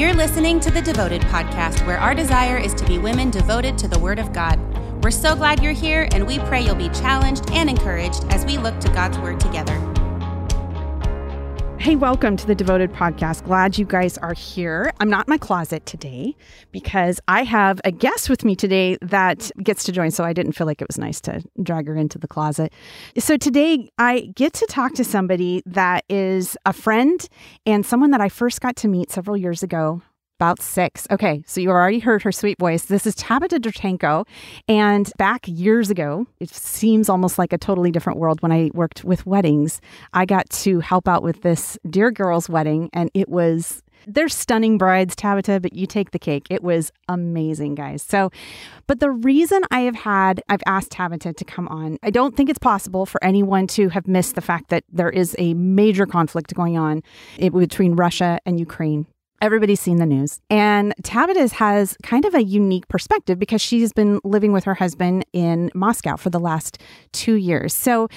You're listening to the Devoted Podcast, where our desire is to be women devoted to the Word of God. We're so glad you're here, and we pray you'll be challenged and encouraged as we look to God's Word together. Hey, welcome to the Devoted Podcast. Glad you guys are here. I'm not in my closet today because I have a guest with me today that gets to join. So I didn't feel like it was nice to drag her into the closet. So today I get to talk to somebody that is a friend and someone that I first got to meet several years ago about six. Okay, so you already heard her sweet voice. This is Tabitha Dertenko. And back years ago, it seems almost like a totally different world when I worked with weddings. I got to help out with this dear girl's wedding, and it was they're stunning brides, Tabitha, but you take the cake. It was amazing, guys. So, but the reason I have had, I've asked Tabitha to come on, I don't think it's possible for anyone to have missed the fact that there is a major conflict going on eh, between Russia and Ukraine. Everybody's seen the news. And Tabitha has kind of a unique perspective because she's been living with her husband in Moscow for the last two years. So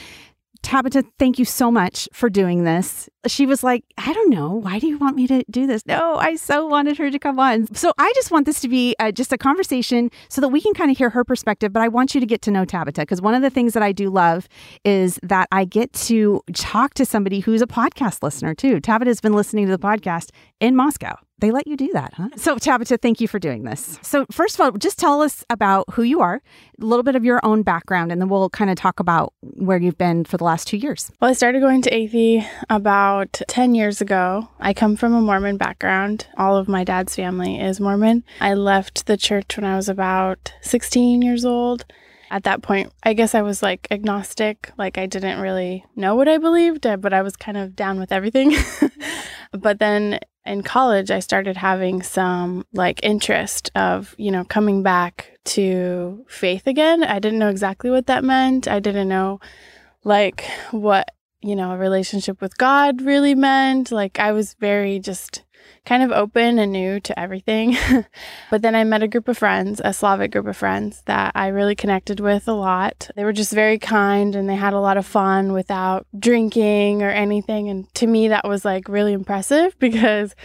Tabitha, thank you so much for doing this. She was like, I don't know. Why do you want me to do this? No, I so wanted her to come on. So I just want this to be uh, just a conversation so that we can kind of hear her perspective. But I want you to get to know Tabitha because one of the things that I do love is that I get to talk to somebody who's a podcast listener too. Tabitha has been listening to the podcast in Moscow. They let you do that, huh? So, Tabitha, thank you for doing this. So, first of all, just tell us about who you are, a little bit of your own background, and then we'll kind of talk about where you've been for the last two years. Well, I started going to Athey about 10 years ago. I come from a Mormon background. All of my dad's family is Mormon. I left the church when I was about 16 years old at that point, I guess I was like agnostic. Like I didn't really know what I believed, uh, but I was kind of down with everything. but then in college, I started having some like interest of, you know, coming back to faith again. I didn't know exactly what that meant. I didn't know like what, you know, a relationship with God really meant. Like I was very just kind of open and new to everything. but then I met a group of friends, a Slavic group of friends that I really connected with a lot. They were just very kind and they had a lot of fun without drinking or anything. And to me, that was like really impressive because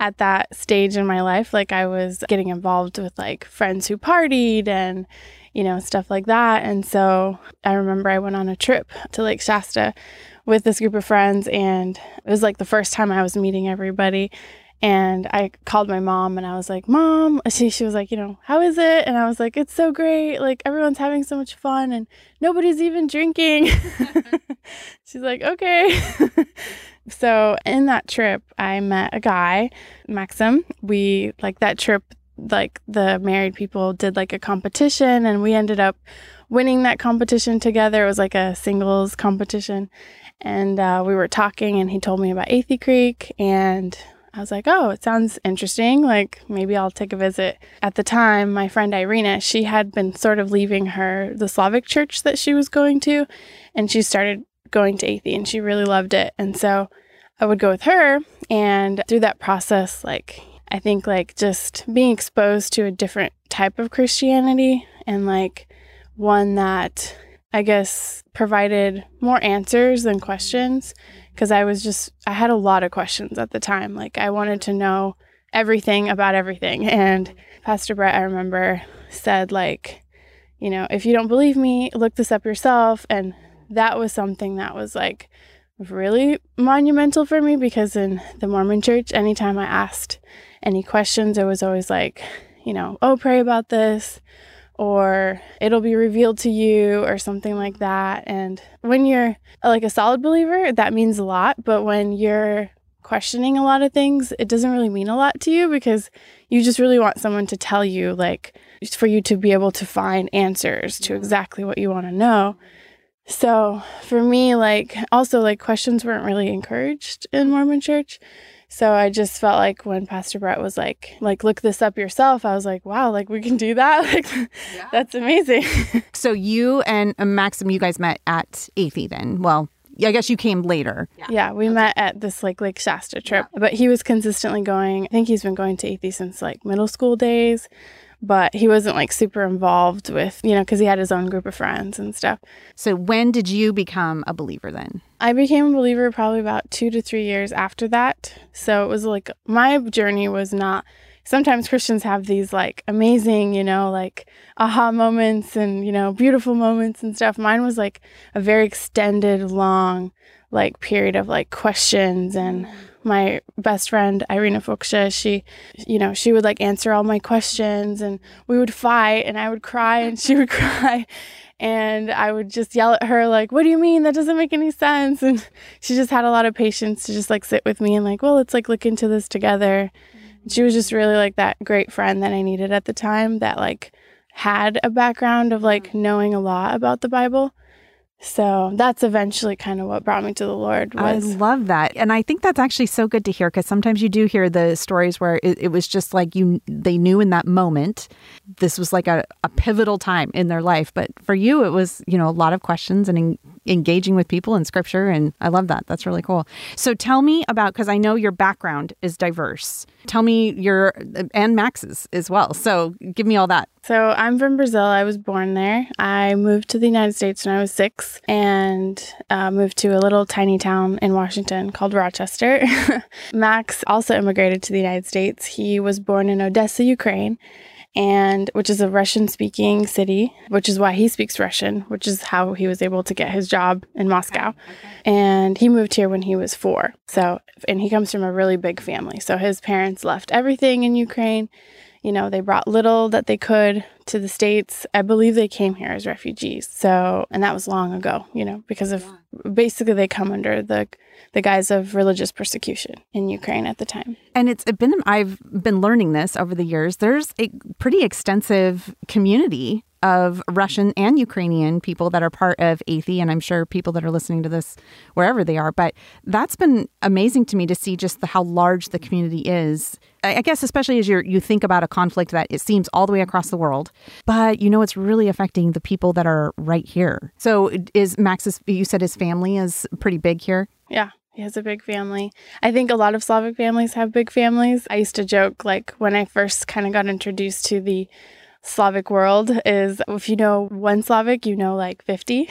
at that stage in my life, like I was getting involved with like friends who partied and you know, stuff like that. And so I remember I went on a trip to Lake Shasta with this group of friends, and it was like the first time I was meeting everybody. And I called my mom and I was like, Mom, she, she was like, you know, how is it? And I was like, it's so great. Like, everyone's having so much fun and nobody's even drinking. She's like, okay. so, in that trip, I met a guy, Maxim. We, like, that trip, like, the married people did like a competition and we ended up winning that competition together. It was like a singles competition. And uh, we were talking and he told me about Athey Creek and I was like, oh, it sounds interesting. Like maybe I'll take a visit. At the time, my friend Irina, she had been sort of leaving her, the Slavic church that she was going to, and she started going to Athey and she really loved it. And so I would go with her. And through that process, like, I think like just being exposed to a different type of Christianity and like one that I guess provided more answers than questions because I was just, I had a lot of questions at the time. Like, I wanted to know everything about everything. And Pastor Brett, I remember, said, like, you know, if you don't believe me, look this up yourself. And that was something that was like really monumental for me because in the Mormon church, anytime I asked any questions, it was always like, you know, oh, pray about this or it'll be revealed to you or something like that. And when you're like a solid believer, that means a lot. But when you're questioning a lot of things, it doesn't really mean a lot to you because you just really want someone to tell you, like, for you to be able to find answers to exactly what you want to know. So for me, like, also, like, questions weren't really encouraged in Mormon church. So I just felt like when Pastor Brett was like, like look this up yourself, I was like, wow, like we can do that. Like yeah. that's amazing. so you and uh, Maxim, you guys met at Athey then. Well, I guess you came later. Yeah, yeah we met at this like Lake Shasta trip, yeah. but he was consistently going. I think he's been going to Athey since like middle school days. But he wasn't like super involved with, you know, because he had his own group of friends and stuff. So, when did you become a believer then? I became a believer probably about two to three years after that. So, it was like my journey was not. Sometimes Christians have these like amazing, you know, like aha moments and, you know, beautiful moments and stuff. Mine was like a very extended, long, like period of like questions and mm. My best friend Irina Fuksha, she, you know, she would like answer all my questions and we would fight and I would cry and she would cry. And I would just yell at her, like, what do you mean? That doesn't make any sense. And she just had a lot of patience to just like sit with me and like, well, let's like look into this together. She was just really like that great friend that I needed at the time that like had a background of like mm. knowing a lot about the Bible. So that's eventually kind of what brought me to the Lord. Was, I love that, and I think that's actually so good to hear because sometimes you do hear the stories where it, it, was just like you they knew in that moment this was like a, a pivotal time in their life, but for you it was you know a lot of questions and en- engaging with people in Scripture, and I love that. That's really cool. So tell me about because I know your background is diverse. Tell me your and Max's as well. So give me all that. So I'm from Brazil. I was born there. I moved to the United States when I was six and uh, moved to a little tiny town in Washington called Rochester. Max also immigrated to the United States. He was born in Odessa, Ukraine and which is a Russian speaking city, which is why he speaks Russian, which is how he was able to get his job in Moscow. Okay, okay. And he moved here when he was 4. So and he comes from a really big family. So his parents left everything in Ukraine you know, they brought little that they could to the States. I believe they came here as refugees. So, and that was long ago, you know, because of basically they come under the the guise of religious persecution in Ukraine at the time. And it's been I've been learning this over the years. There's a pretty extensive community of Russian and Ukrainian people that are part of Athey, and I'm sure people that are listening to this wherever they are. But that's been amazing to me to see just the, how large the community is. I guess especially as you you think about a conflict that it seems all the way across the world, but you know it's really affecting the people that are right here. So is Max's? You said his family is pretty big here. Yeah. He has a big family. I think a lot of Slavic families have big families. I used to joke, like, when I first kind of got introduced to the Slavic world is if you know one Slavic, you know like 50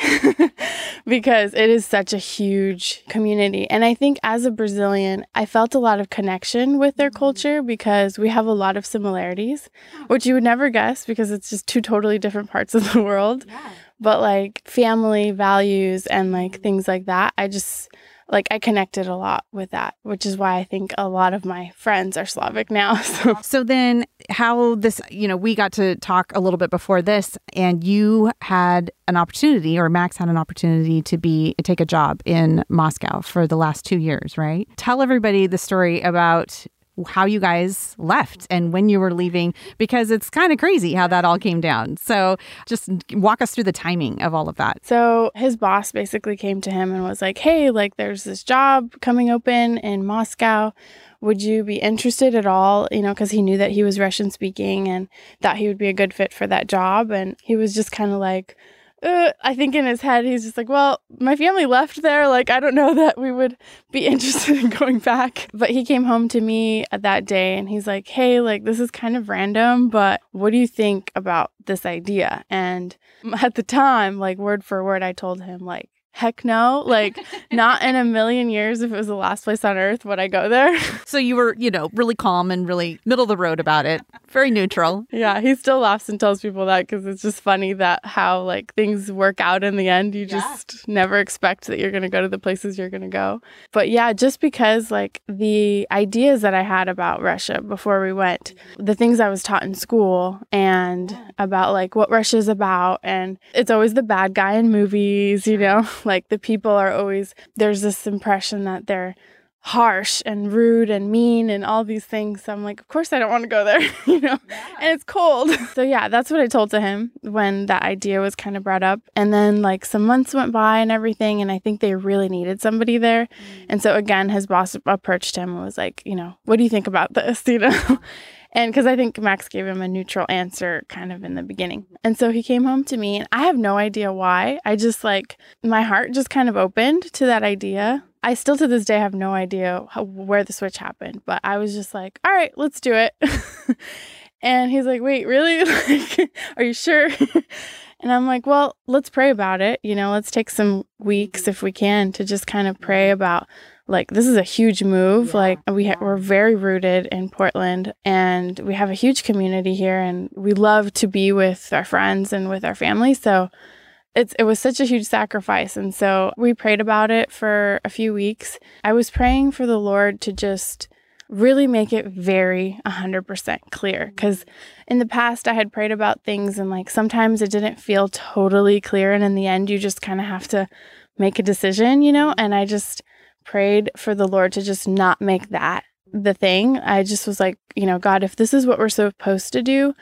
because it is such a huge community. And I think as a Brazilian, I felt a lot of connection with their mm-hmm. culture because we have a lot of similarities, which you would never guess because it's just two totally different parts of the world. Yeah. But like family values and like mm-hmm. things like that, I just like I connected a lot with that, which is why I think a lot of my friends are Slavic now. So. so then how this, you know, we got to talk a little bit before this and you had an opportunity or Max had an opportunity to be take a job in Moscow for the last 2 years, right? Tell everybody the story about how you guys left and when you were leaving because it's kind of crazy how that all came down. So just walk us through the timing of all of that. So his boss basically came to him and was like, "Hey, like there's this job coming open in Moscow. Would you be interested at all?" You know, cuz he knew that he was Russian speaking and thought he would be a good fit for that job and he was just kind of like uh, I think in his head, he's just like, well, my family left there. Like, I don't know that we would be interested in going back. But he came home to me that day and he's like, hey, like, this is kind of random, but what do you think about this idea? And at the time, like, word for word, I told him, like, heck no. Like not in a million years if it was the last place on earth would i go there. So you were you know really calm and really middle of the road about it. Very neutral. Yeah he still laughs and tells people that because it's just funny that how like things work out in the end. You yeah. just never expect that you're going to go to the places you're going to go. But yeah just because like the ideas that i had about russia before we went the things i was taught in school and about like what russia's about and it's always the bad guy in movies you know like the people are always, there's this impression that they're harsh and rude and mean and all these things. So I'm like, of course I don't want to go there, you know, yeah. and it's cold. so yeah, that's what I told to him when that idea was kind of brought up. And then like some months went by and everything. And I think they really needed somebody there. Mm. And so again, his boss approached him and was like, you know, what do you think about this? You know? And because I think Max gave him a neutral answer kind of in the beginning. And so he came home to me, and I have no idea why. I just like, my heart just kind of opened to that idea. I still to this day have no idea how, where the switch happened, but I was just like, all right, let's do it. And he's like, wait, really? like, are you sure? and I'm like, well, let's pray about it. You know, let's take some weeks mm-hmm. if we can to just kind of pray about like this is a huge move. Yeah. like we ha- we're very rooted in portland and we have a huge community here and we love to be with our friends and with our family. So it's it was such a huge sacrifice and so we prayed about it for a few weeks. I was praying for the lord to just really make it very 100% clear mm-hmm. because in the past i had prayed about things and like sometimes it didn't feel totally clear and in the end you just kind of have to make a decision you know? And i just prayed for the lord to just not make that the thing. I just was like you know god if this is what we're supposed to do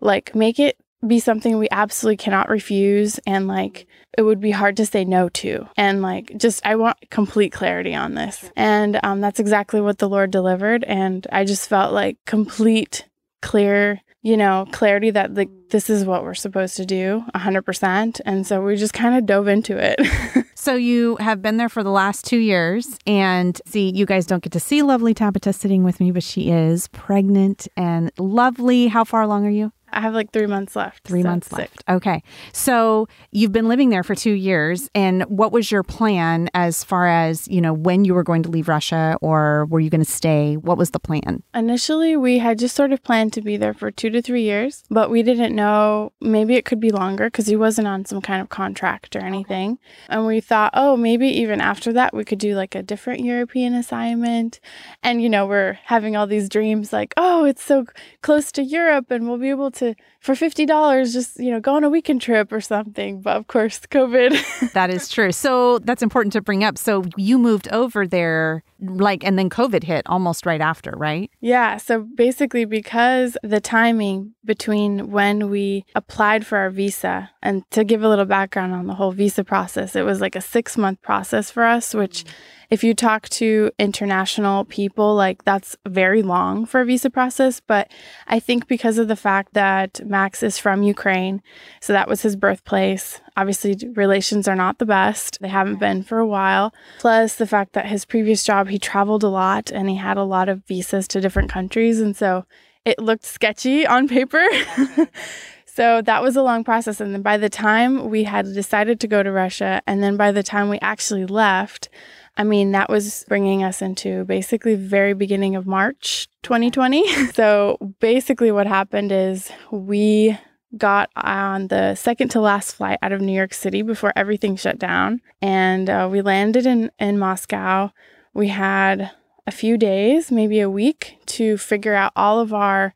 like make it be something we absolutely cannot refuse and like it would be hard to say no to. And like just i want complete clarity on this. And um, that's exactly what the lord delivered. And i just felt like complete clear you know clarity that like this is what we're supposed to do 100% and so we just kind of dove into it so you have been there for the last two years and see you guys don't get to see lovely tabitha sitting with me but she is pregnant and lovely. How far along are you I have like three months left. Three so months left. Okay. So you've been living there for two years. And what was your plan as far as, you know, when you were going to leave Russia or were you going to stay? What was the plan? Initially, we had just sort of planned to be there for two to three years, but we didn't know maybe it could be longer because he wasn't on some kind of contract or anything. Okay. And we thought, oh, maybe even after that, we could do like a different European assignment. And, you know, we're having all these dreams like, oh, it's so close to Europe and we'll be able to to for fifty dollars just you know go on a weekend trip or something. But of course, COVID. that is true. So that's important to bring up. So you moved over there like and then COVID hit almost right after, right? Yeah. So basically, because the timing between when we applied for our visa and to give a little background on the whole visa process, it was like a six month process for us, which. Mm-hmm if you talk to international people, like that's very long for a visa process. But I think because of the fact that Max is from Ukraine, so that was his birthplace. Obviously, relations are not the best. They haven't been for a while. Plus, the fact that his previous job, he traveled a lot and he had a lot of visas to different countries. And so it looked sketchy on paper. So that was a long process. And then by the time we had decided to go to Russia, and then by the time we actually left, I mean, that was bringing us into basically very beginning of March 2020. so basically, what happened is we got on the second to last flight out of New York City before everything shut down. And uh, we landed in, in Moscow. We had a few days, maybe a week, to figure out all of our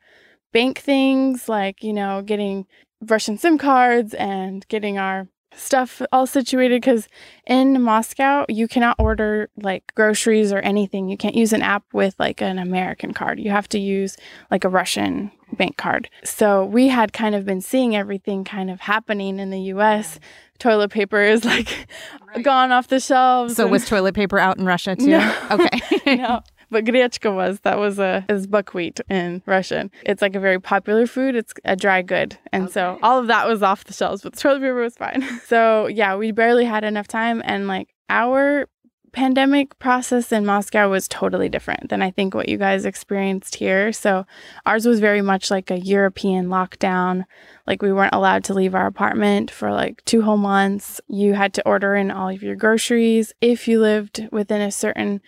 bank things, like, you know, getting Russian SIM cards and getting our stuff all situated because in Moscow, you cannot order like groceries or anything. You can't use an app with like an American card. You have to use like a Russian bank card. So we had kind of been seeing everything kind of happening in the US. Toilet paper is like right. gone off the shelves. So and... was toilet paper out in Russia too? No. Okay. no but grechka was that was a is buckwheat in Russian. It's like a very popular food. It's a dry good, and okay. so all of that was off the shelves, but the toilet paper was fine. so yeah, we barely had enough time, and like our pandemic process in Moscow was totally different than I think what you guys experienced here. So ours was very much like a European lockdown. Like we weren't allowed to leave our apartment for like two whole months. You had to order in all of your groceries. If you lived within a certain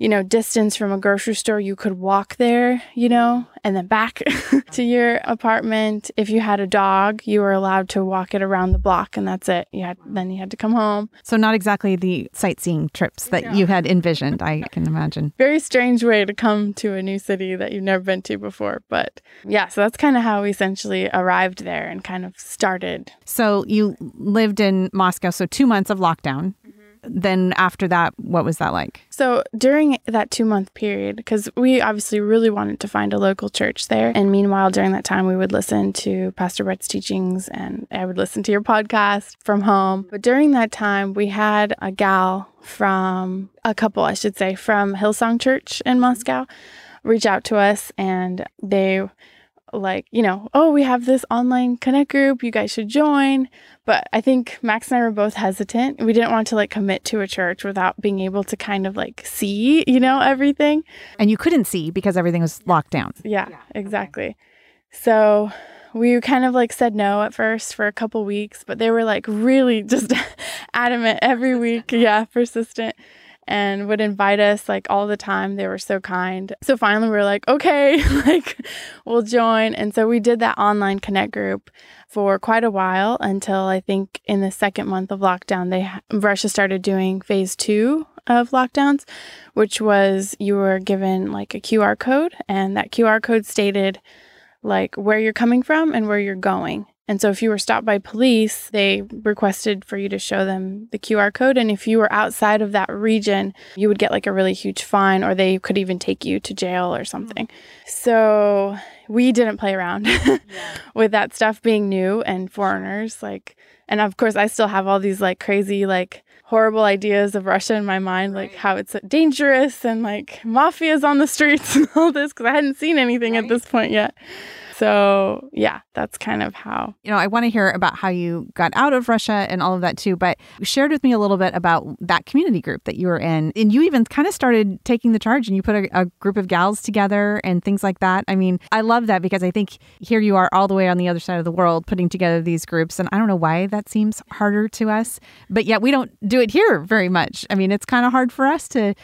you know, distance from a grocery store, you could walk there, you know, and then back to your apartment. If you had a dog, you were allowed to walk it around the block and that's it. You had then you had to come home. So not exactly the sightseeing trips that yeah. you had envisioned, I can imagine. Very strange way to come to a new city that you've never been to before, but yeah, so that's kind of how we essentially arrived there and kind of started. So you lived in Moscow so 2 months of lockdown then after that, what was that like? So during that two month period, because we obviously really wanted to find a local church there. And meanwhile, during that time, we would listen to Pastor Brett's teachings and I would listen to your podcast from home. But during that time, we had a gal from a couple, I should say, from Hillsong Church in Moscow reach out to us and they like, you know, oh, we have this online connect group, you guys should join. But I think Max and I were both hesitant. We didn't want to like commit to a church without being able to kind of like see, you know, everything. And you couldn't see because everything was locked down. Yeah, exactly. So we kind of like said no at first for a couple weeks, but they were like really just adamant every week. Yeah, persistent and would invite us like all the time. They were so kind. So finally we were like, okay, like we'll join. And so we did that online connect group for quite a while until I think in the second month of lockdown, they Russia started doing phase two of lockdowns, which was you were given like a QR code, and that QR code stated like where you're coming from and where you're going. And so if you were stopped by police, they requested for you to show them the QR code. And if you were outside of that region, you would get like a really huge fine or they could even take you to jail or something. So we didn't play around yeah. with that stuff being new and foreigners. Like, and of course, I still have all these like crazy, like, horrible ideas of Russia in my mind, like how it's dangerous and like mafia's on the streets and all this, because I hadn't seen anything right. at this point yet. So, yeah, that's kind of how. You know, I want to hear about how you got out of Russia and all of that too, but you shared with me a little bit about that community group that you were in. And you even kind of started taking the charge and you put a, a group of gals together and things like that. I mean, I love that because I think here you are all the way on the other side of the world putting together these groups. And I don't know why that seems harder to us, but yet we don't do it here very much. I mean, it's kind of hard for us to,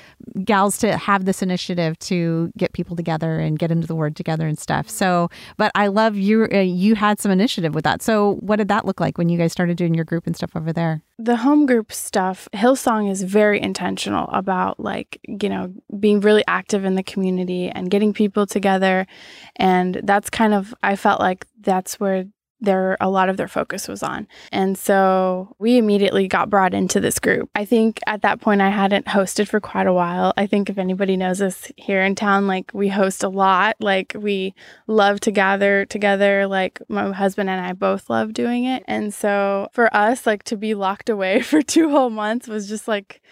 gals, to have this initiative to get people together and get into the word together and stuff. So, but but I love you. Uh, you had some initiative with that. So what did that look like when you guys started doing your group and stuff over there? The home group stuff, Hillsong is very intentional about like, you know, being really active in the community and getting people together. And that's kind of, I felt like that's where their a lot of their focus was on. And so we immediately got brought into this group. I think at that point I hadn't hosted for quite a while. I think if anybody knows us here in town like we host a lot. Like we love to gather together. Like my husband and I both love doing it. And so for us like to be locked away for 2 whole months was just like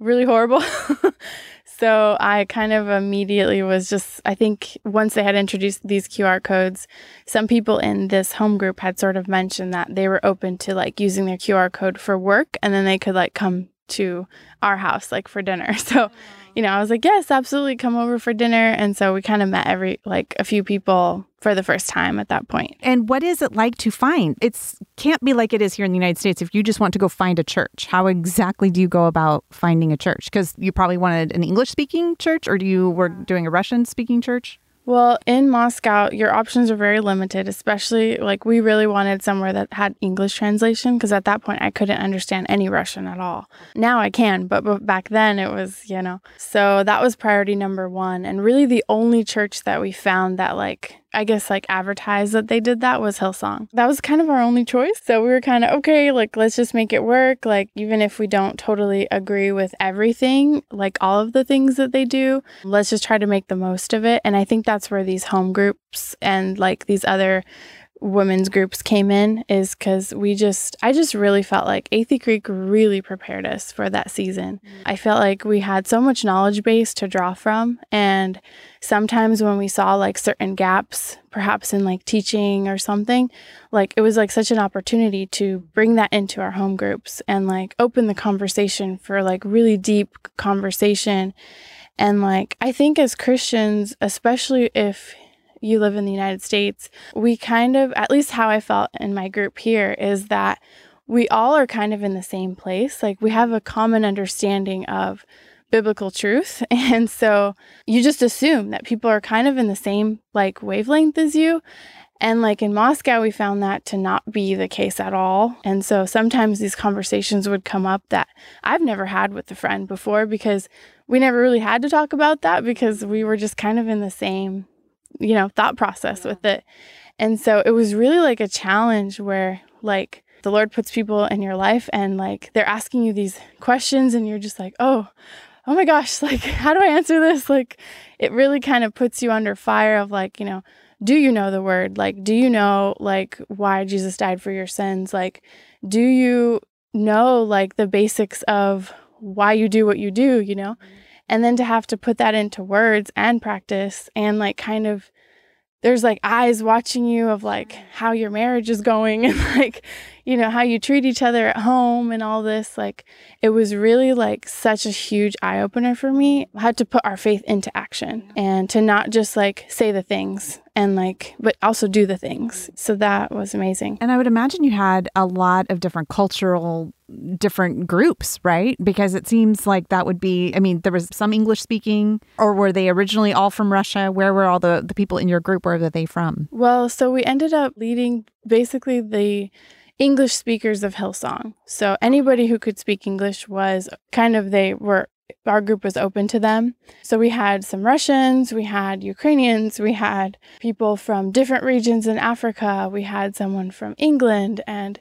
really horrible. So I kind of immediately was just, I think once they had introduced these QR codes, some people in this home group had sort of mentioned that they were open to like using their QR code for work and then they could like come to our house like for dinner. So oh, you know, I was like, yes, absolutely, come over for dinner. And so we kind of met every, like a few people for the first time at that point. And what is it like to find? It's can't be like it is here in the United States. If you just want to go find a church, how exactly do you go about finding a church? Because you probably wanted an English speaking church, or do you were doing a Russian speaking church? Well, in Moscow, your options are very limited, especially like we really wanted somewhere that had English translation because at that point I couldn't understand any Russian at all. Now I can, but, but back then it was, you know. So that was priority number 1 and really the only church that we found that like I guess like advertise that they did that was Hillsong. That was kind of our only choice. So we were kind of okay, like let's just make it work. Like even if we don't totally agree with everything, like all of the things that they do, let's just try to make the most of it. And I think that's where these home groups and like these other women's groups came in is because we just i just really felt like athey creek really prepared us for that season. I felt like we had so much knowledge base to draw from and sometimes when we saw like certain gaps perhaps in like teaching or something like it was like such an opportunity to bring that into our home groups and like open the conversation for like really deep conversation. And like i think as christians especially if you live in the United States, we kind of, at least how I felt in my group here, is that we all are kind of in the same place. Like we have a common understanding of biblical truth. And so you just assume that people are kind of in the same like wavelength as you. And like in Moscow, we found that to not be the case at all. And so sometimes these conversations would come up that I've never had with a friend before because we never really had to talk about that because we were just kind of in the same you know, thought process with it. And so it was really like a challenge where like the Lord puts people in your life and like they're asking you these questions and you're just like, "Oh, oh my gosh, like how do I answer this?" Like it really kind of puts you under fire of like, you know, do you know the word? Like do you know like why Jesus died for your sins? Like do you know like the basics of why you do what you do, you know? And then to have to put that into words and practice and like kind of there's like eyes watching you of like how your marriage is going and like you know how you treat each other at home and all this like it was really like such a huge eye opener for me. I had to put our faith into action and to not just like say the things and like, but also do the things. So that was amazing. And I would imagine you had a lot of different cultural different groups, right? Because it seems like that would be, I mean, there was some English speaking, or were they originally all from Russia? Where were all the, the people in your group? Where were they from? Well, so we ended up leading basically the English speakers of Hillsong. So anybody who could speak English was kind of, they were our group was open to them. So we had some Russians, we had Ukrainians, we had people from different regions in Africa, we had someone from England and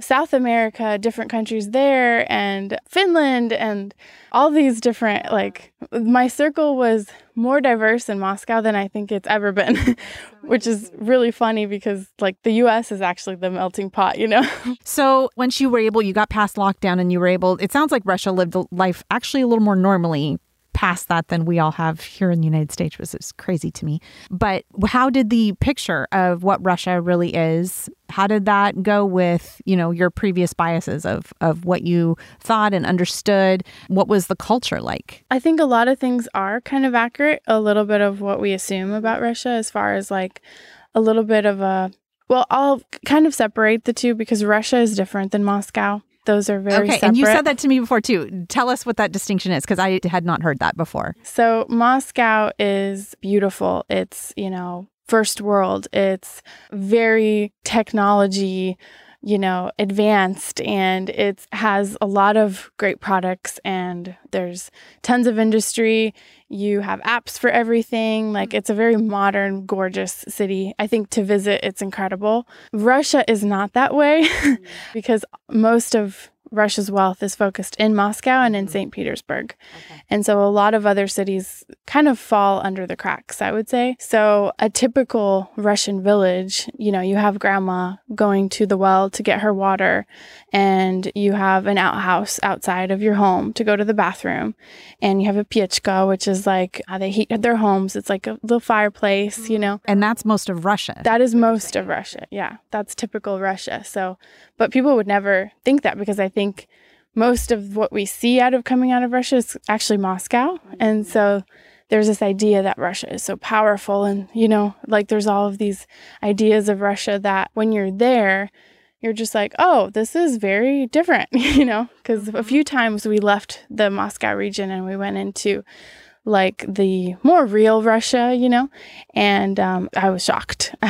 South America, different countries there, and Finland, and all these different, like, my circle was more diverse in Moscow than I think it's ever been, which is really funny because, like, the US is actually the melting pot, you know? so, once you were able, you got past lockdown and you were able, it sounds like Russia lived life actually a little more normally past that than we all have here in the United States, which is crazy to me. But how did the picture of what Russia really is, how did that go with, you know, your previous biases of, of what you thought and understood? What was the culture like? I think a lot of things are kind of accurate, a little bit of what we assume about Russia as far as like a little bit of a well, I'll kind of separate the two because Russia is different than Moscow. Those are very okay. Separate. And you said that to me before too. Tell us what that distinction is because I had not heard that before. So Moscow is beautiful. It's you know first world. It's very technology you know, advanced and it has a lot of great products and there's tons of industry. You have apps for everything. Like mm-hmm. it's a very modern, gorgeous city. I think to visit, it's incredible. Russia is not that way mm. because most of Russia's wealth is focused in Moscow and in mm-hmm. St. Petersburg. Okay. And so a lot of other cities kind of fall under the cracks, I would say. So a typical Russian village, you know, you have grandma going to the well to get her water, and you have an outhouse outside of your home to go to the bathroom, and you have a piechka, which is like how they heat their homes. It's like a little fireplace, you know. And that's most of Russia. That is most of Russia. Yeah, that's typical Russia. So, but people would never think that because I think most of what we see out of coming out of Russia is actually Moscow. And so there's this idea that Russia is so powerful. And, you know, like there's all of these ideas of Russia that when you're there, you're just like, oh, this is very different, you know, because a mm-hmm. few times we left the Moscow region and we went into like the more real Russia, you know, and um, I was shocked.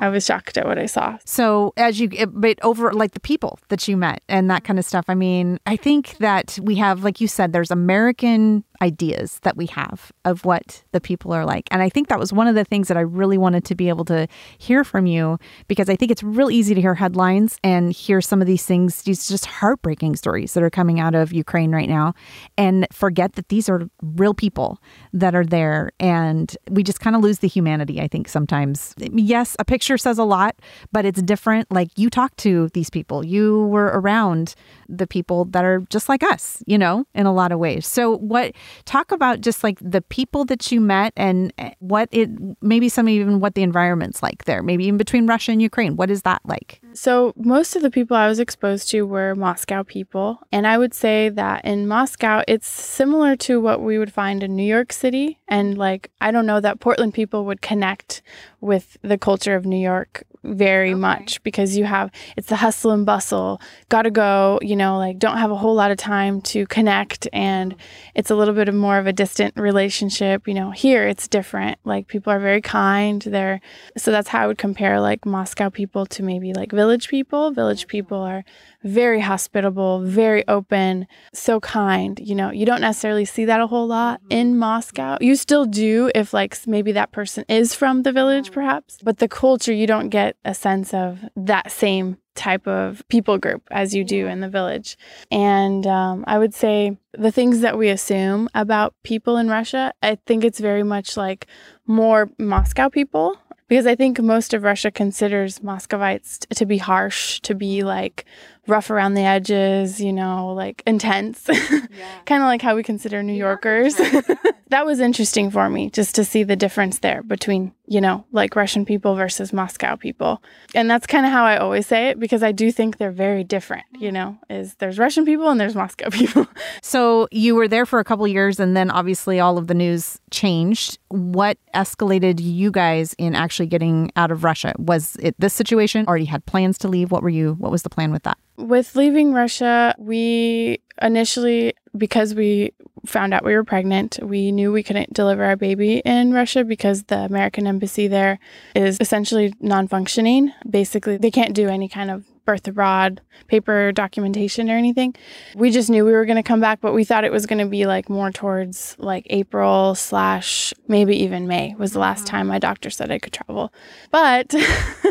I was shocked at what I saw. So, as you, but over like the people that you met and that kind of stuff, I mean, I think that we have, like you said, there's American ideas that we have of what the people are like. And I think that was one of the things that I really wanted to be able to hear from you because I think it's real easy to hear headlines and hear some of these things, these just heartbreaking stories that are coming out of Ukraine right now and forget that these are real people that are there. And we just kind of lose the humanity, I think, sometimes. Yes, a picture says a lot, but it's different. Like you talk to these people, you were around the people that are just like us, you know, in a lot of ways. So, what talk about just like the people that you met and eh, what it maybe some even what the environment's like there, maybe even between Russia and Ukraine. What is that like? So, most of the people I was exposed to were Moscow people. And I would say that in Moscow, it's similar to what we would find in New York City. And like, I don't know that Portland people would connect with the culture of New York very okay. much because you have it's the hustle and bustle. Gotta go you know like don't have a whole lot of time to connect and it's a little bit of more of a distant relationship you know. Here it's different. Like people are very kind. They're so that's how i would compare like moscow people to maybe like village people. Village mm-hmm. people are very hospitable, very open, so kind. You know, you don't necessarily see that a whole lot in Moscow. You still do if, like, maybe that person is from the village, perhaps, but the culture, you don't get a sense of that same type of people group as you do in the village. And um, I would say the things that we assume about people in Russia, I think it's very much like more Moscow people because I think most of Russia considers Muscovites to be harsh, to be like rough around the edges, you know, like intense, yeah. kind of like how we consider New Yorkers. that was interesting for me just to see the difference there between, you know, like Russian people versus Moscow people. And that's kind of how I always say it because I do think they're very different, you mm. know, is there's Russian people and there's Moscow people. so you were there for a couple years and then obviously all of the news changed. What escalated you guys in actually getting out of Russia? Was it this situation Already had plans to leave? What were you what was the plan with that? With leaving Russia, we initially, because we found out we were pregnant, we knew we couldn't deliver our baby in Russia because the American embassy there is essentially non functioning. Basically, they can't do any kind of birth abroad paper documentation or anything. We just knew we were going to come back, but we thought it was going to be like more towards like April slash maybe even May was the last mm-hmm. time my doctor said I could travel. But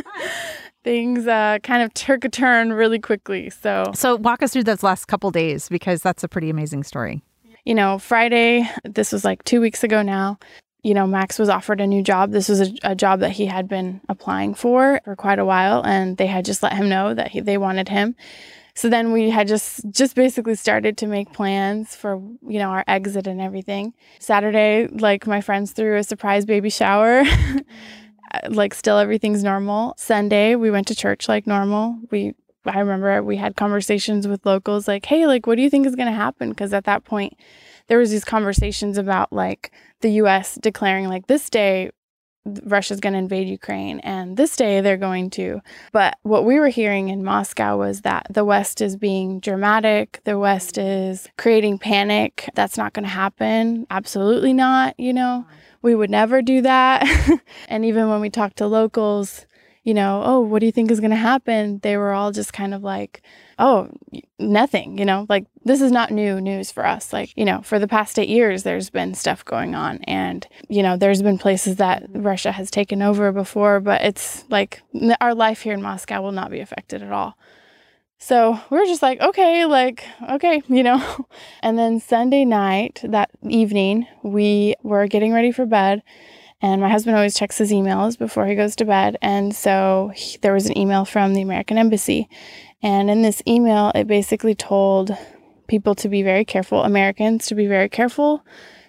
things uh, kind of took a turn really quickly. So, so walk us through those last couple days because that's a pretty amazing story. You know, Friday, this was like two weeks ago now. You know, Max was offered a new job. This was a, a job that he had been applying for for quite a while, and they had just let him know that he, they wanted him. So then we had just just basically started to make plans for you know our exit and everything. Saturday, like my friends threw a surprise baby shower. Uh, like still everything's normal. Sunday we went to church like normal. We I remember we had conversations with locals like, "Hey, like what do you think is going to happen?" because at that point there was these conversations about like the US declaring like this day Russia's going to invade Ukraine and this day they're going to. But what we were hearing in Moscow was that the West is being dramatic, the West is creating panic. That's not going to happen. Absolutely not, you know we would never do that. and even when we talked to locals, you know, oh, what do you think is going to happen? They were all just kind of like, oh, nothing, you know, like this is not new news for us. Like, you know, for the past eight years, there's been stuff going on. And, you know, there's been places that Russia has taken over before, but it's like our life here in Moscow will not be affected at all. So we are just like, okay, like, okay, you know. And then Sunday night, that evening, we were getting ready for bed. And my husband always checks his emails before he goes to bed. And so he, there was an email from the American Embassy. And in this email, it basically told people to be very careful, Americans to be very careful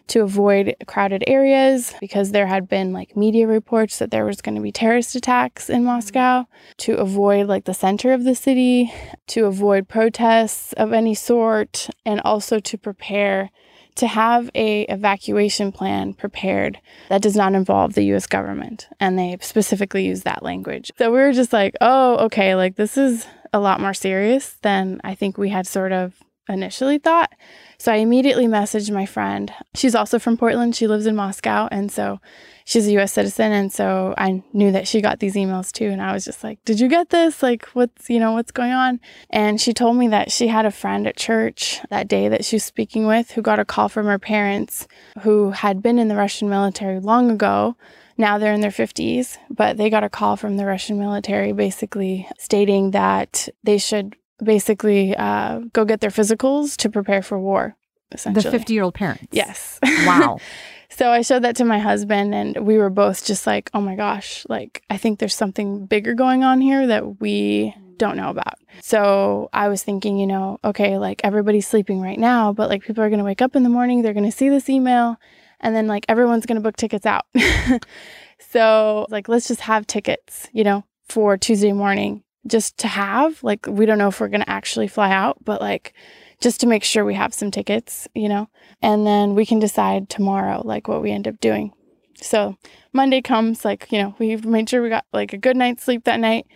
to avoid crowded areas because there had been like media reports that there was going to be terrorist attacks in mm-hmm. Moscow, to avoid like the center of the city, to avoid protests of any sort, and also to prepare to have a evacuation plan prepared that does not involve the US government and they specifically use that language. So we were just like, "Oh, okay, like this is a lot more serious than I think we had sort of initially thought." So I immediately messaged my friend. She's also from Portland. She lives in Moscow. And so she's a US citizen. And so I knew that she got these emails too. And I was just like, Did you get this? Like, what's, you know, what's going on? And she told me that she had a friend at church that day that she was speaking with who got a call from her parents who had been in the Russian military long ago. Now they're in their 50s, but they got a call from the Russian military basically stating that they should basically uh, go get their physicals to prepare for war. Essentially, The 50 year old parents. Yes. Wow. so I showed that to my husband, and we were both just like, oh my gosh, like, I think there's something bigger going on here that we don't know about. So I was thinking, you know, okay, like everybody's sleeping right now, but like people are going to wake up in the morning, they're going to see this email, and then like everyone's going to book tickets out. so, like, let's just have tickets, you know, for Tuesday morning just to have. Like, we don't know if we're going to actually fly out, but like, just to make sure we have some tickets, you know, and then we can decide tomorrow, like, what we end up doing. So Monday comes, like, you know, we've made sure we got like a good night's sleep that night.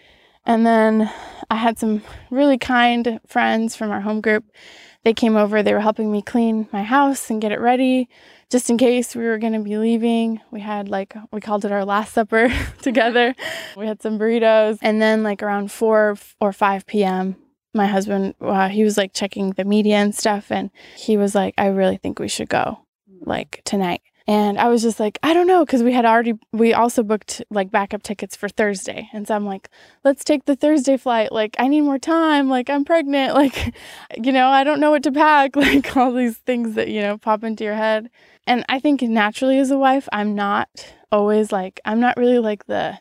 And then I had some really kind friends from our home group. They came over, they were helping me clean my house and get it ready just in case we were going to be leaving. We had like, we called it our last supper together. We had some burritos. And then, like, around 4 or 5 p.m., my husband, uh, he was like checking the media and stuff. And he was like, I really think we should go like tonight. And I was just like, I don't know, because we had already, we also booked like backup tickets for Thursday. And so I'm like, let's take the Thursday flight. Like, I need more time. Like, I'm pregnant. Like, you know, I don't know what to pack. Like, all these things that, you know, pop into your head. And I think naturally as a wife, I'm not always like, I'm not really like the,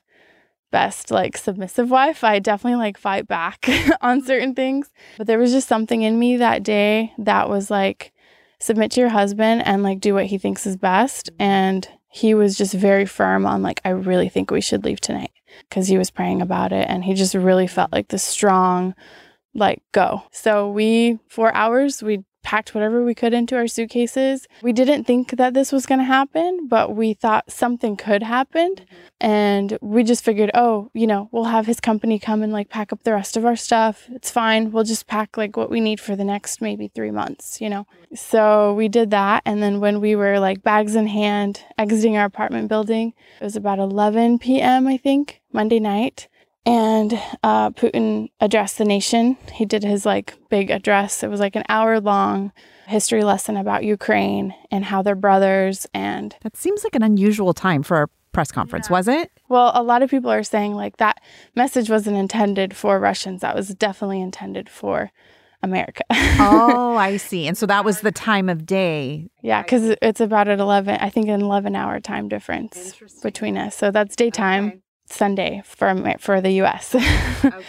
best like submissive wife. I definitely like fight back on mm-hmm. certain things. But there was just something in me that day that was like submit to your husband and like do what he thinks is best mm-hmm. and he was just very firm on like I really think we should leave tonight because he was praying about it and he just really felt mm-hmm. like the strong like go. So we 4 hours we packed whatever we could into our suitcases. We didn't think that this was going to happen, but we thought something could happen. Mm-hmm. And we just figured, oh, you know, we'll have his company come and like pack up the rest of our stuff. It's fine. We'll just pack like what we need for the next maybe three months, you know? So we did that. And then when we were like bags in hand exiting our apartment building, it was about 11 p.m., I think, Monday night and uh, Putin addressed the nation. He did his like big address. It was like an hour long history lesson about Ukraine and how they're brothers. And that seems like an unusual time for a press conference, yeah. was it? Well, a lot of people are saying like that message wasn't intended for Russians. That was definitely intended for America. oh, I see. And so that was the time of day. Yeah, because it's about at 11, I think an 11 hour time difference between us. So that's daytime. Okay. Sunday for for the U.S. okay.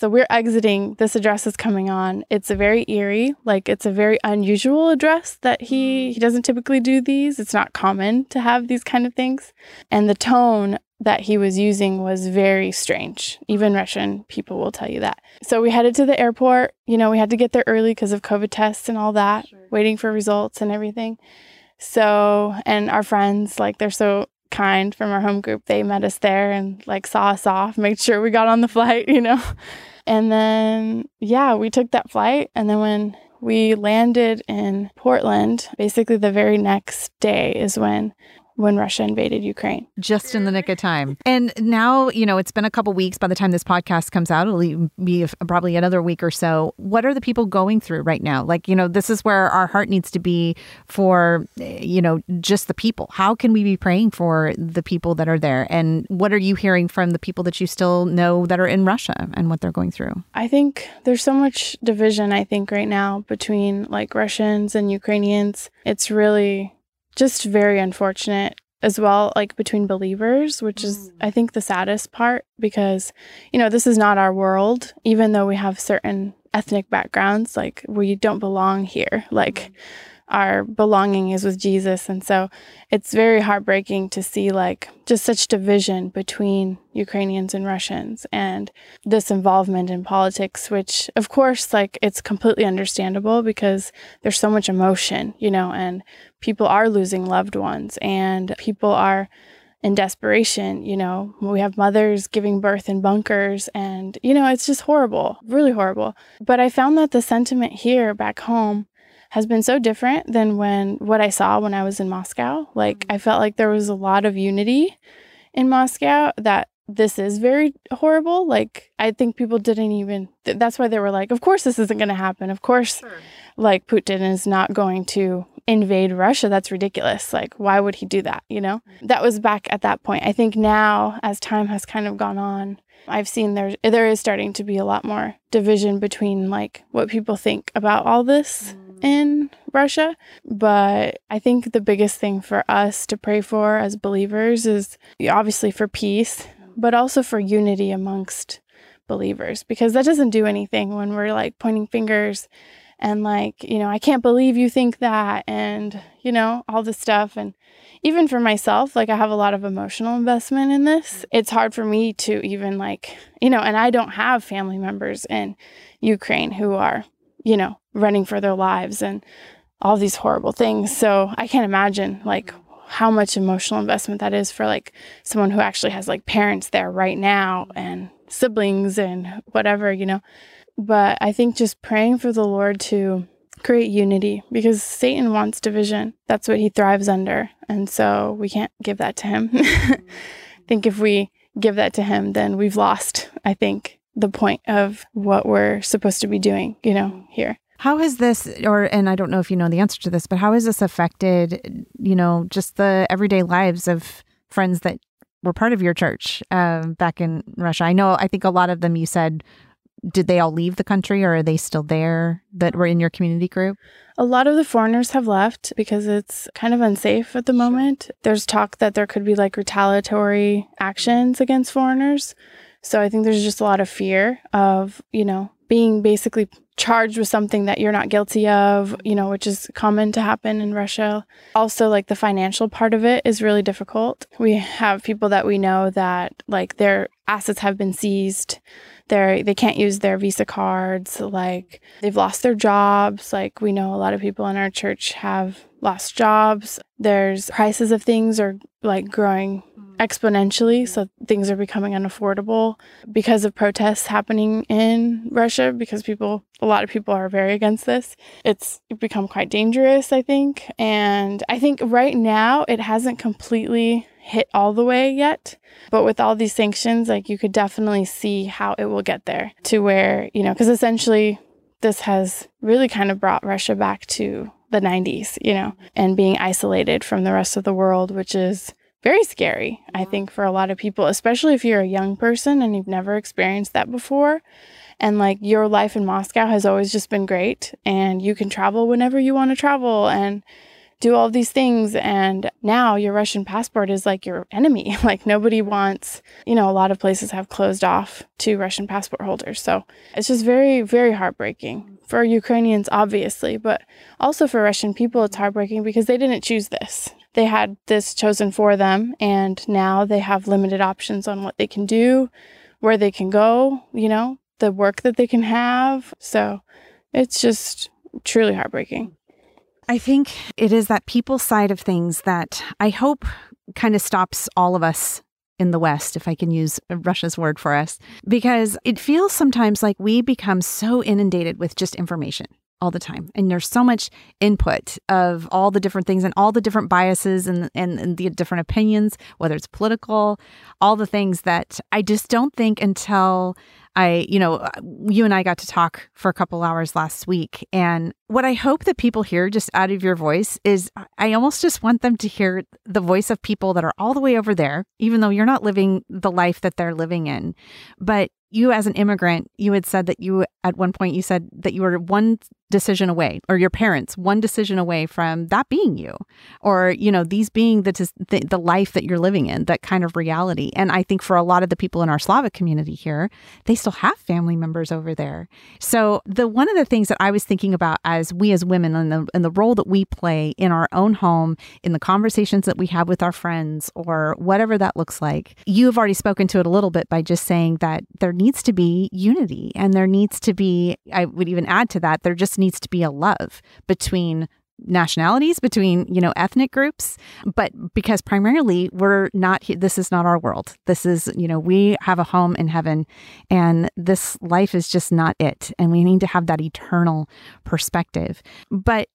So we're exiting. This address is coming on. It's a very eerie, like it's a very unusual address that he mm. he doesn't typically do these. It's not common to have these kind of things, and the tone that he was using was very strange. Even Russian people will tell you that. So we headed to the airport. You know, we had to get there early because of COVID tests and all that, sure. waiting for results and everything. So, and our friends, like, they're so kind from our home group. They met us there and like saw us off, made sure we got on the flight, you know. And then yeah, we took that flight and then when we landed in Portland, basically the very next day is when when Russia invaded Ukraine. Just in the nick of time. And now, you know, it's been a couple weeks by the time this podcast comes out. It'll be probably another week or so. What are the people going through right now? Like, you know, this is where our heart needs to be for, eh, you know, just the people. How can we be praying for the people that are there? And what are you hearing from the people that you still know that are in Russia and what they're going through? I think there's so much division, I think, right now between like Russians and Ukrainians. It's really just very unfortunate as well like between believers which is mm. i think the saddest part because you know this is not our world even though we have certain ethnic backgrounds like we don't belong here like mm our belonging is with Jesus. And so it's very heartbreaking to see like just such division between Ukrainians and Russians and this involvement in politics, which of course, like it's completely understandable because there's so much emotion, you know, and people are losing loved ones and people are in desperation. You know, we have mothers giving birth in bunkers, and, you know, it's just horrible, really horrible. But I found that the sentiment here back home has been so different than when what I saw when I was in Moscow. Like I felt like there was a lot of unity in Moscow that this is very horrible. Like I think people didn't even th- that's why they were like, of course this isn't going to happen. Of course sure. like Putin is not going to invade Russia. That's ridiculous. Like why would he do that, you know? That was back at that point. I think now as time has kind of gone on, I've seen there there is starting to be a lot more division between like what people think about all this. Mm in Russia. But I think the biggest thing for us to pray for as believers is obviously for peace, but also for unity amongst believers because that doesn't do anything when we're like pointing fingers and like, you know, I can't believe you think that and, you know, all this stuff. And even for myself, like I have a lot of emotional investment in this. It's hard for me to even like, you know, and I don't have family members in Ukraine who are you know, running for their lives and all these horrible things. So I can't imagine like how much emotional investment that is for like someone who actually has like parents there right now and siblings and whatever, you know. But I think just praying for the Lord to create unity because Satan wants division. That's what he thrives under. And so we can't give that to him. I think if we give that to him, then we've lost, I think, the point of what we're supposed to be doing, you know, here. How has this, or, and I don't know if you know the answer to this, but how has this affected, you know, just the everyday lives of friends that were part of your church uh, back in Russia? I know, I think a lot of them you said did they all leave the country or are they still there that were in your community group? A lot of the foreigners have left because it's kind of unsafe at the moment. There's talk that there could be like retaliatory actions against foreigners. So I think there's just a lot of fear of, you know, being basically charged with something that you're not guilty of, you know, which is common to happen in Russia. Also, like the financial part of it is really difficult. We have people that we know that like their assets have been seized. They're, they can't use their Visa cards. Like they've lost their jobs. Like we know a lot of people in our church have lost jobs. There's prices of things are like growing mm. exponentially. So things are becoming unaffordable because of protests happening in Russia, because people, a lot of people are very against this. It's become quite dangerous, I think. And I think right now it hasn't completely hit all the way yet. But with all these sanctions, like you could definitely see how it will get there to where, you know, because essentially this has really kind of brought Russia back to the 90s, you know, and being isolated from the rest of the world, which is very scary, I mm-hmm. think, for a lot of people, especially if you're a young person and you've never experienced that before. And like your life in Moscow has always just been great, and you can travel whenever you want to travel and do all these things. And now your Russian passport is like your enemy. like nobody wants, you know, a lot of places have closed off to Russian passport holders. So it's just very, very heartbreaking for Ukrainians, obviously, but also for Russian people, it's heartbreaking because they didn't choose this they had this chosen for them and now they have limited options on what they can do, where they can go, you know, the work that they can have. So it's just truly heartbreaking. I think it is that people side of things that I hope kind of stops all of us in the West, if I can use Russia's word for us, because it feels sometimes like we become so inundated with just information all the time. And there's so much input of all the different things and all the different biases and, and, and, the different opinions whether it's political all the things that i just don't think until i you know uh, you and i got to talk for a couple hours last week. And what i hope that people hear just out of your voice is i almost just want them to hear the voice of people that are all the way over there even though you're not living the life that they're living in. But you as an immigrant you had said that you at one point you said that you were one decision away or your parents one decision away from that being you or you know these being the, the, the life that you're living in that kind of reality. And i think for a lot of the people in our slavic community here they still have family members over there. So the one of the things that i was thinking about as we as women and the and the role that we play in our own home in the conversations that we have with our friends or whatever that looks like you have already spoken to it a little bit by just saying that there needs to be unity and there needs to be i would even add to that there just needs to be a love between nationalities between you know ethnic groups but because primarily we're not this is not our world. This is you know we have a home in heaven and this life is just not it and we need to have that eternal perspective. But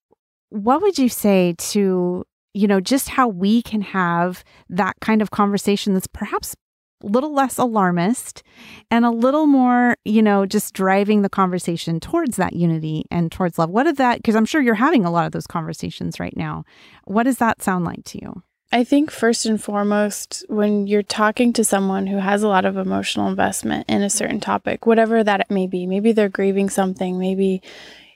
what would you say to you know just how we can have that kind of conversation that's perhaps little less alarmist and a little more, you know, just driving the conversation towards that unity and towards love. What did that, because I'm sure you're having a lot of those conversations right now. What does that sound like to you? I think first and foremost, when you're talking to someone who has a lot of emotional investment in a certain topic, whatever that it may be, maybe they're grieving something, maybe,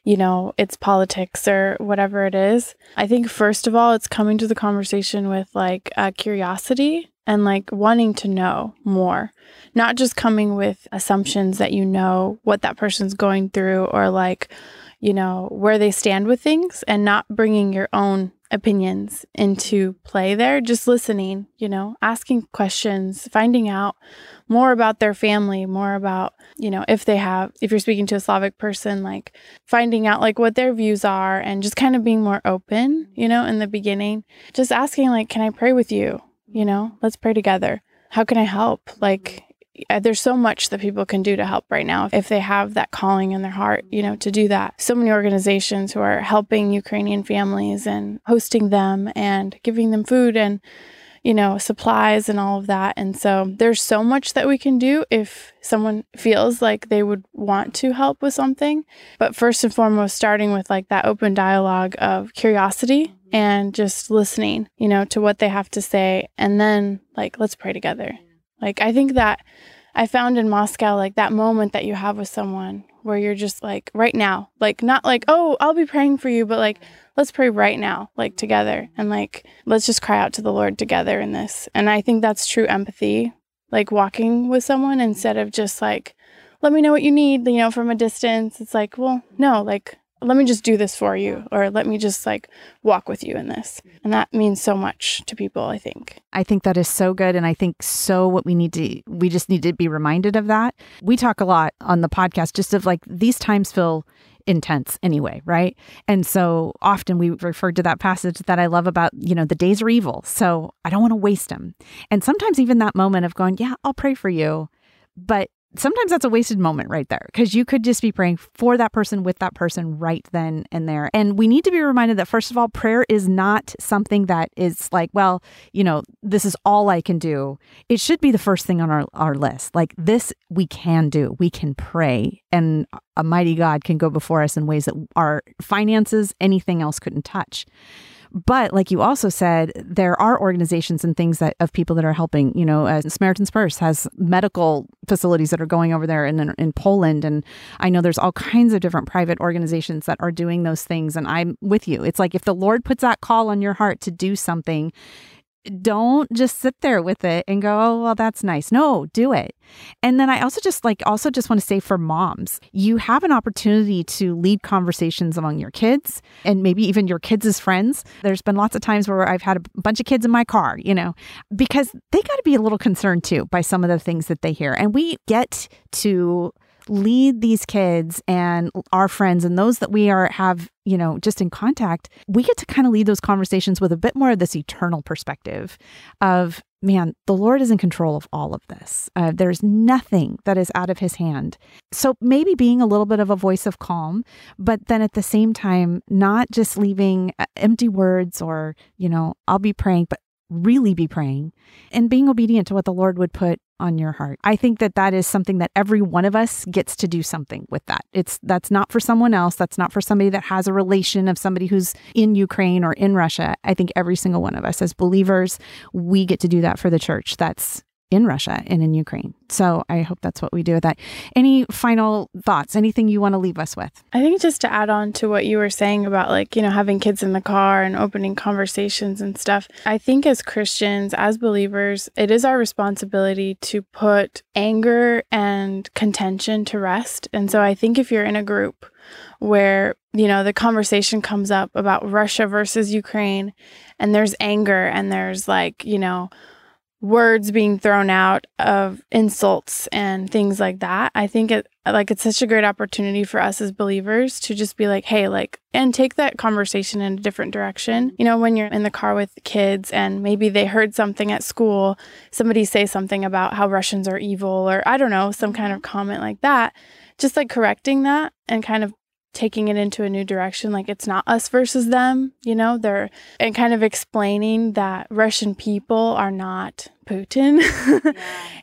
you know, it's politics or whatever it is. I think first of all, it's coming to the conversation with like a curiosity and like wanting to know more, not just coming with assumptions that you know what that person's going through or like, you know, where they stand with things and not bringing your own opinions into play there, just listening, you know, asking questions, finding out more about their family, more about, you know, if they have, if you're speaking to a Slavic person, like finding out like what their views are and just kind of being more open, you know, in the beginning. Just asking, like, can I pray with you? You know, let's pray together. How can I help? Like, there's so much that people can do to help right now if they have that calling in their heart, you know, to do that. So many organizations who are helping Ukrainian families and hosting them and giving them food and, you know, supplies and all of that. And so there's so much that we can do if someone feels like they would want to help with something. But first and foremost, starting with like that open dialogue of curiosity mm-hmm. and just listening, you know, to what they have to say. And then, like, let's pray together. Like, I think that I found in Moscow, like that moment that you have with someone where you're just like, right now, like, not like, oh, I'll be praying for you, but like, let's pray right now, like together. And like, let's just cry out to the Lord together in this. And I think that's true empathy, like walking with someone instead of just like, let me know what you need, you know, from a distance. It's like, well, no, like, let me just do this for you or let me just like walk with you in this and that means so much to people i think i think that is so good and i think so what we need to we just need to be reminded of that we talk a lot on the podcast just of like these times feel intense anyway right? And so often we refer to that passage that i love about you know the days are evil so i don't want to waste them and sometimes even that moment of going yeah i'll pray for you but sometimes that's a wasted moment right there because you could just be praying for that person with that person right then and there. And we need to be reminded that, first of all, prayer is not something that is like, well, you know, this is all I can do. It should be the first thing on our, our list. Like, this we can do. We can pray, and a mighty God can go before us in ways that our finances, anything else couldn't touch. But like you also said, there are organizations and things that of people that are helping. You know, uh, Samaritan's Purse has medical facilities that are going over there in in Poland, and I know there's all kinds of different private organizations that are doing those things. And I'm with you. It's like if the Lord puts that call on your heart to do something, don't just sit there with it and go, oh, well, that's nice. No, do it. And then I also just like, also just want to say for moms, you have an opportunity to lead conversations among your kids and maybe even your kids' friends. There's been lots of times where I've had a bunch of kids in my car, you know, because they got to be a little concerned too by some of the things that they hear. And we get to lead these kids and our friends and those that we are have you know just in contact we get to kind of lead those conversations with a bit more of this eternal perspective of man the lord is in control of all of this. Uh, there's nothing that is out of his hand. So maybe being a little bit of a voice of calm but then at the same time not just leaving uh, empty words or you know i'll be praying but really be praying and being obedient to what the Lord would put on your heart. I think that that is something that every one of us gets to do something with that. It's that's not for someone else, that's not for somebody that has a relation of somebody who's in Ukraine or in Russia. I think every single one of us as believers, we get to do that for the church. That's in Russia and in Ukraine. So I hope that's what we do with that. Any final thoughts? Anything you want to leave us with? I think just to add on to what you were saying about like, you know, having kids in the car and opening conversations and stuff. I think as Christians, as believers, it is our responsibility to put anger and contention to rest. And so I think if you're in a group where, you know, the conversation comes up about Russia versus Ukraine and there's anger and there's like, you know, words being thrown out of insults and things like that. I think it like it's such a great opportunity for us as believers to just be like, hey, like and take that conversation in a different direction. You know, when you're in the car with kids and maybe they heard something at school, somebody say something about how Russians are evil or I don't know, some kind of mm-hmm. comment like that. Just like correcting that and kind of taking it into a new direction like it's not us versus them you know? They're and kind of explaining that russian people are not putin. Yeah.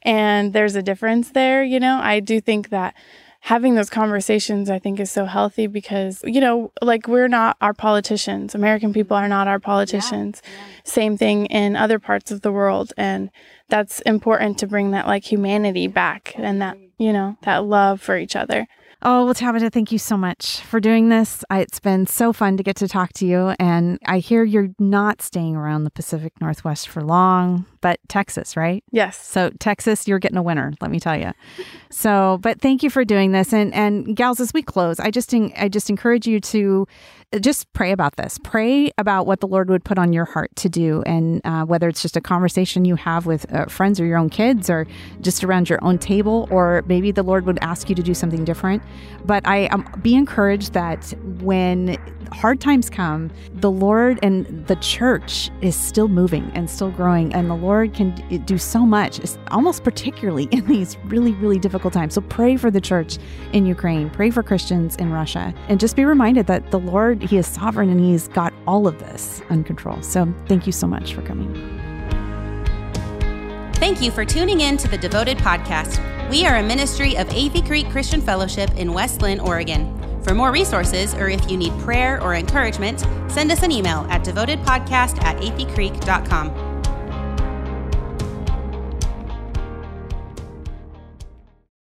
and there's a difference there you know? I do think that having those conversations i think is so healthy because you know like we're not our politicians. American people are not our politicians. Yeah. Yeah. same thing in other parts of the world. And that's important to bring that like humanity back and that you know that love for each other Oh, well, Tabitha, thank you so much for doing this. I, it's been so fun to get to talk to you. And I hear you're not staying around the Pacific Northwest for long, but Texas, right? Yes. So, Texas, you're getting a winner, let me tell you. So, but thank you for doing this. And, and gals, as we close, I just, I just encourage you to just pray about this. Pray about what the Lord would put on your heart to do, and uh, whether it's just a conversation you have with uh, friends or your own kids, or just around your own table, or maybe the Lord would ask you to do something different. But I um, be encouraged that when hard times come, the Lord and the church is still moving and still growing, and the Lord can do so much, almost particularly in these really, really difficult times. So pray for the church in Ukraine, pray for Christians in Russia, and just be reminded that the Lord, He is sovereign and He's got all of this under control. So thank you so much for coming. Thank you for tuning in to the Devoted Podcast. We are a ministry of Athey Creek Christian Fellowship in West Linn, Oregon. For more resources, or if you need prayer or encouragement, send us an email at devotedpodcast at atheycreek.com.